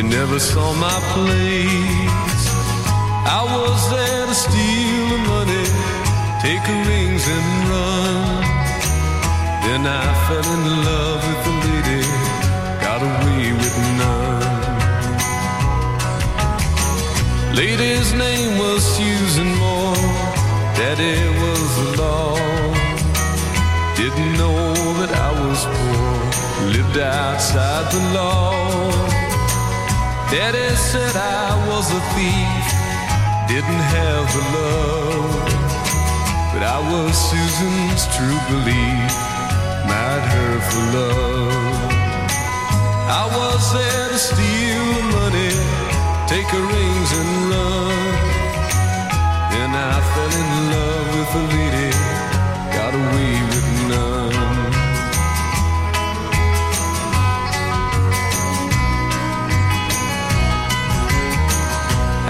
She never saw my place. I was there to steal the money, take her rings and run. Then I fell in love with the lady, got away with none. Lady's name was Susan Moore. Daddy was the law. Didn't know that I was poor. Lived outside the law. Daddy said I was a thief. Didn't have the love. But I was Susan's true belief. Married her for love. I was there to steal the money, take her rings and run. Then I fell in love with a lady, got away with none.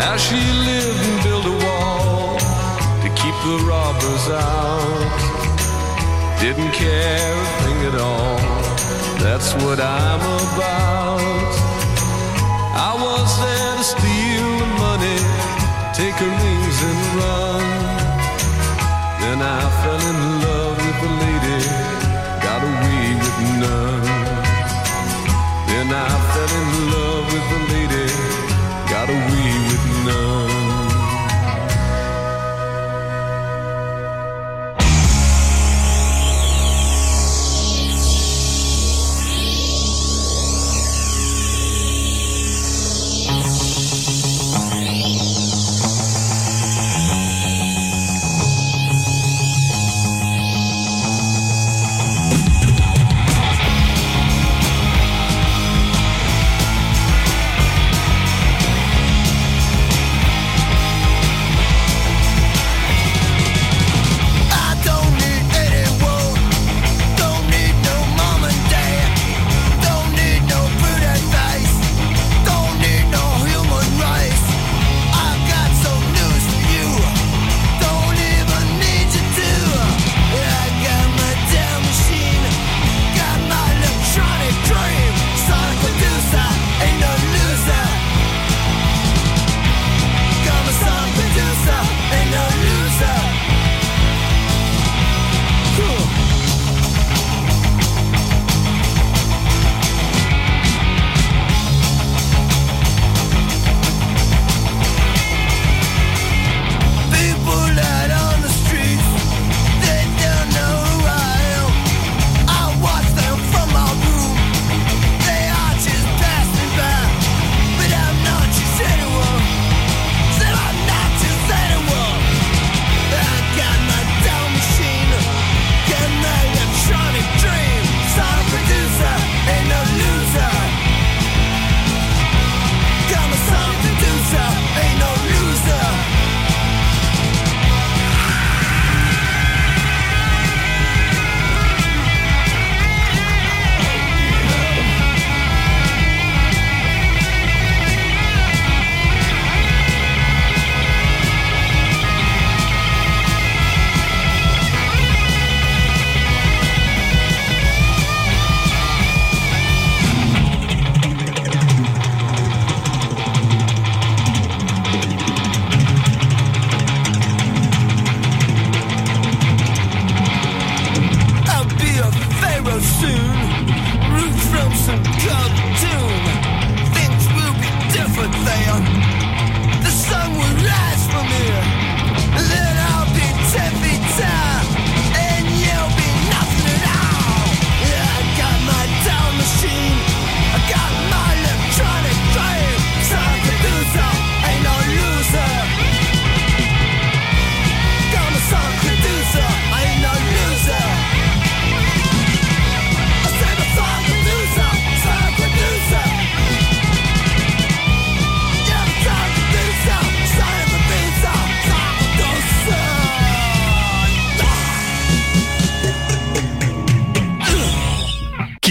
How she lived and built a wall to keep the robbers out. Didn't care a thing at all. That's what I'm about. I was there to steal the money, take her rings and run. Then I fell in love with the lady, got away with none. Then I fell in love with the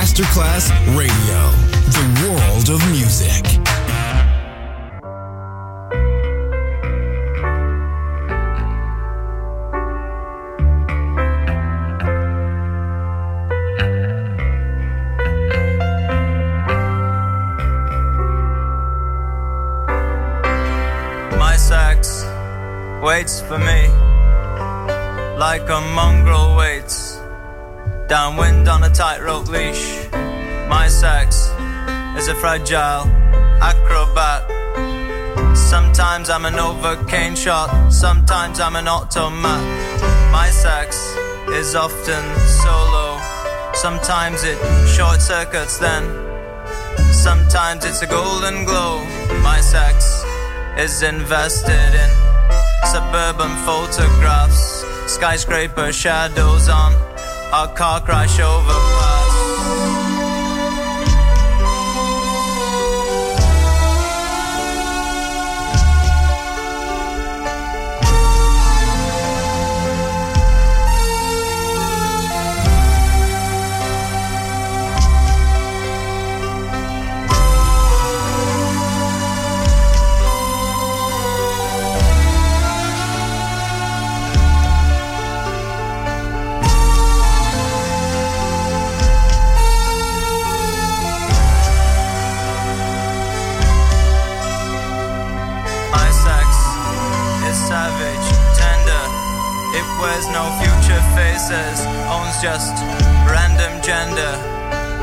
Masterclass Radio, the world of music. Waits for me like a mongrel downwind on a tightrope leash. My sax is a fragile acrobat. Sometimes I'm an overcane shot, sometimes I'm an automat. My sax is often solo, sometimes it short circuits then. Sometimes it's a golden glow. My sax is invested in suburban photographs, skyscraper shadows on our car crash overpass.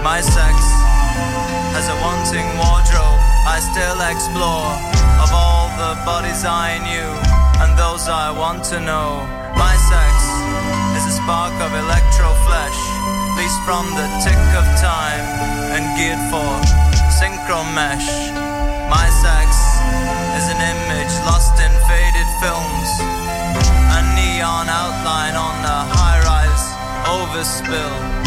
My sex has a wanting wardrobe. I still explore of all the bodies I knew and those I want to know. My sex is a spark of electro flesh, leased from the tick of time and geared for synchro mesh. My sex is an image lost in faded films, a neon outline on a high rise overspill.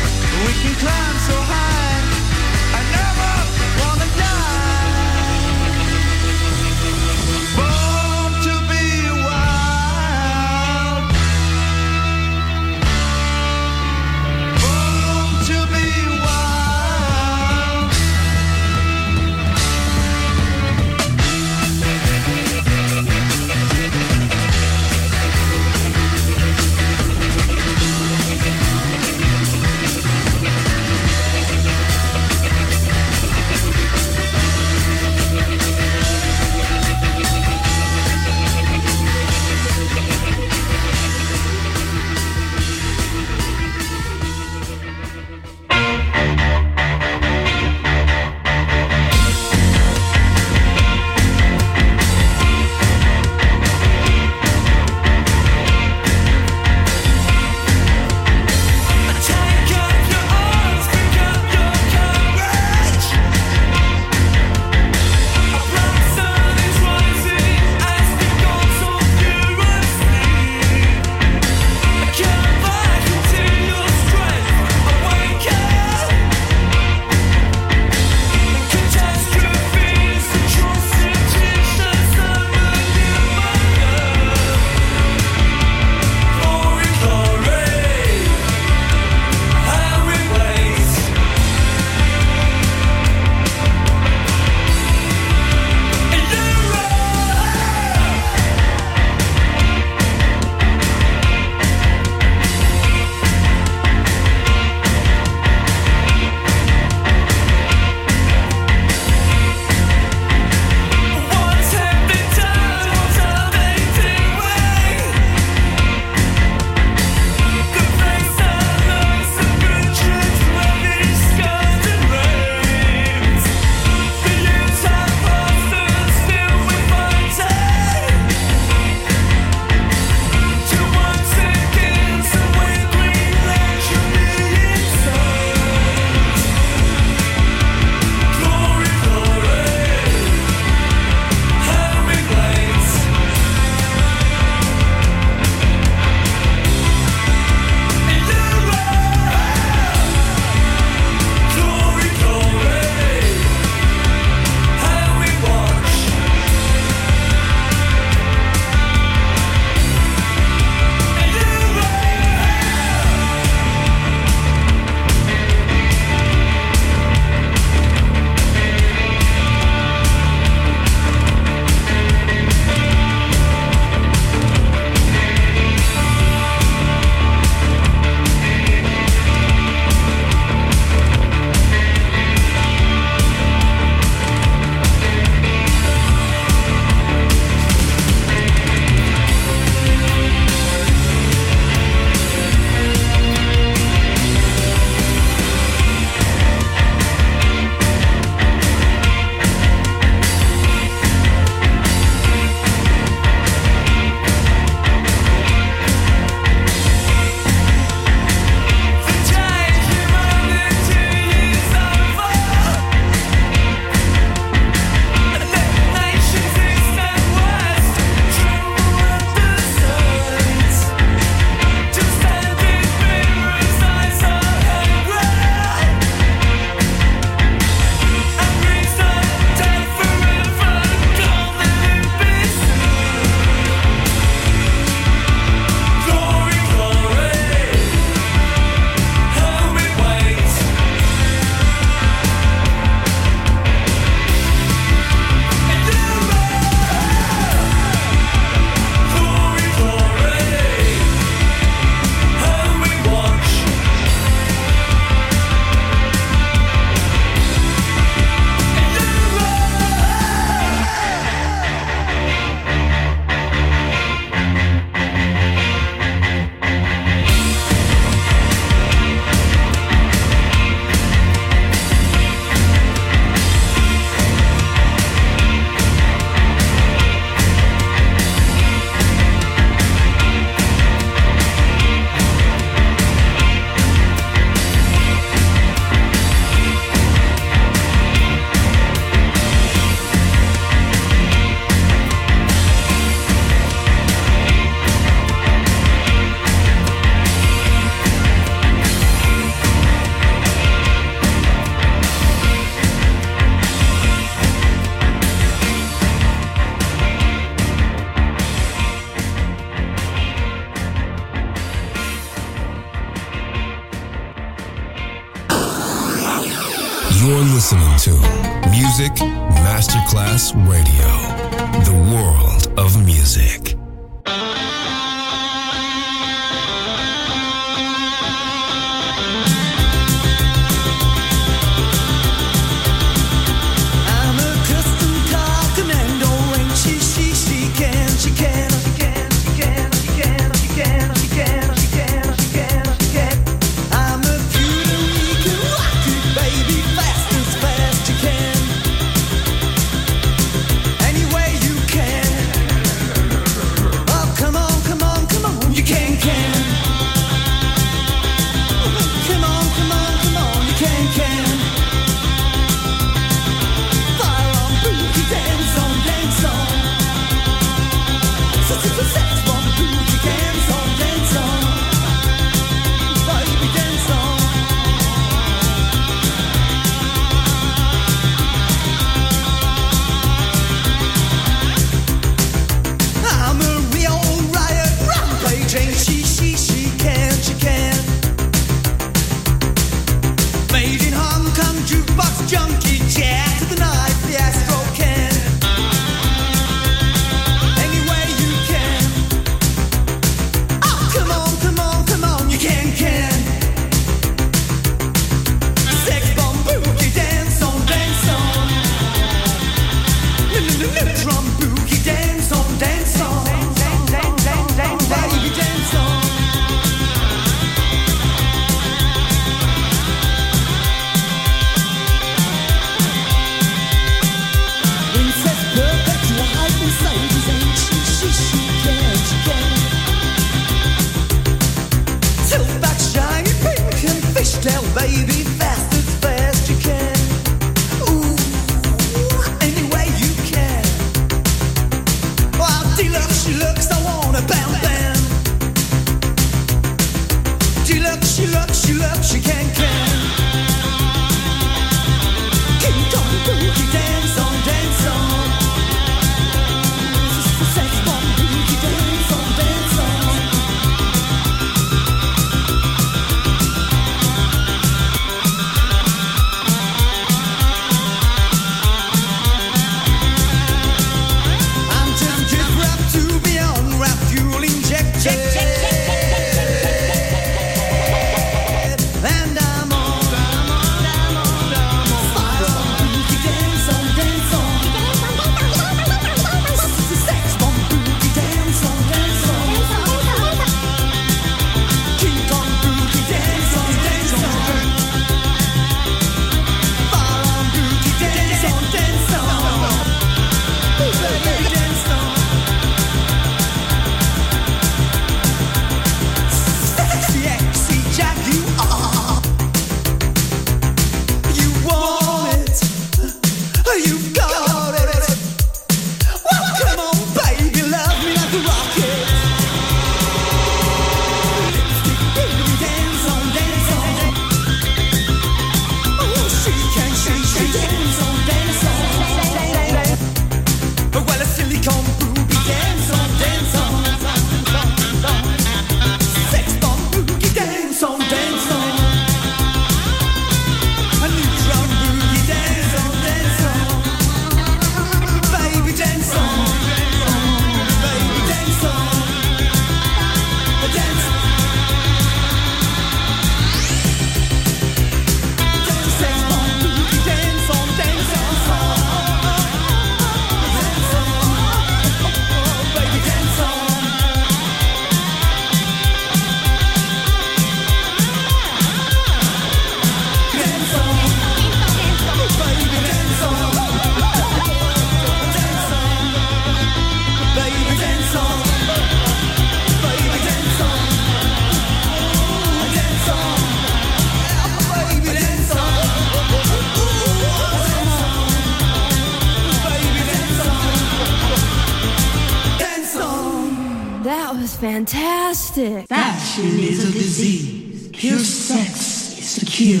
fantastic. Fashion is a disease. Pure sex is the cure.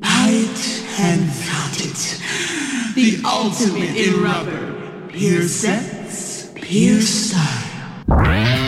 Buy it and count it. The ultimate in rubber. Pure sex, pure style.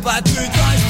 about two times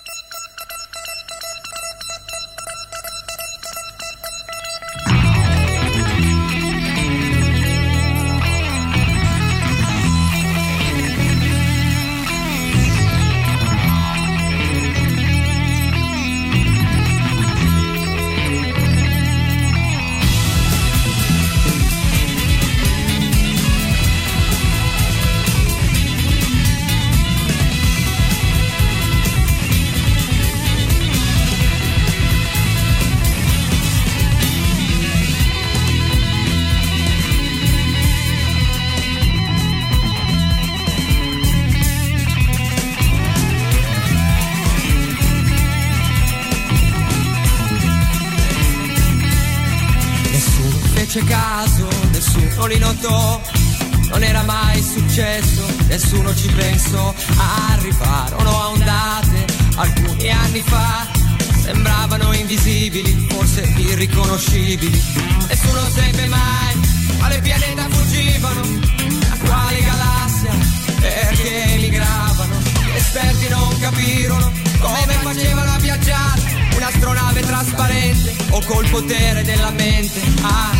Fuggivano, a quale galassia, perché emigravano. Gli esperti non capirono come facevano a viaggiare un'astronave trasparente o col potere della mente. Ah.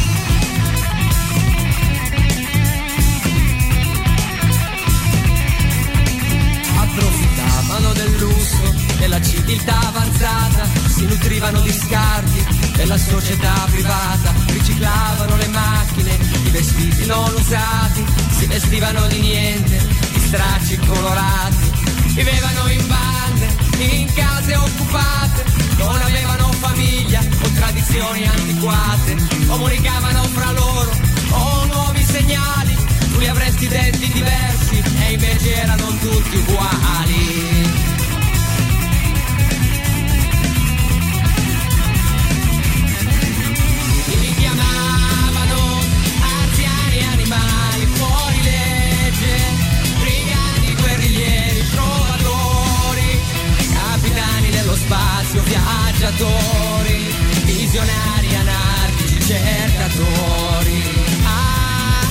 Approfittavano del lusso, della civiltà avanzata, si nutrivano di scarti della società privata, riciclavano le macchine, i vestiti non usati, si vestivano di niente, di stracci colorati, vivevano in bande, in case occupate, non avevano famiglia o tradizioni antiquate, comunicavano fra loro o nuovi segnali, tu li avresti detti diversi e invece erano tutti uguali. Spazio, viaggiatori, visionari anarchici, cercatori. Ah,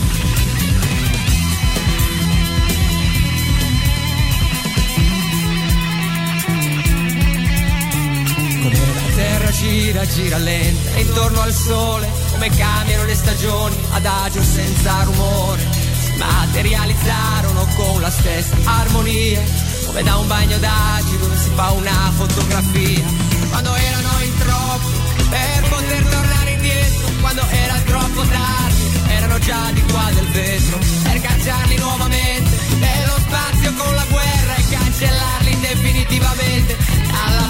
come la terra gira, gira lenta intorno al sole, come cambiano le stagioni, adagio senza rumore, si materializzarono con la stessa armonia, come da un bagno d'acido si fa una fotografia, quando erano in troppi per poter tornare indietro, quando era troppo tardi, erano già di qua del vetro, per cacciarli nuovamente, nello spazio con la guerra e cancellarli definitivamente. Alla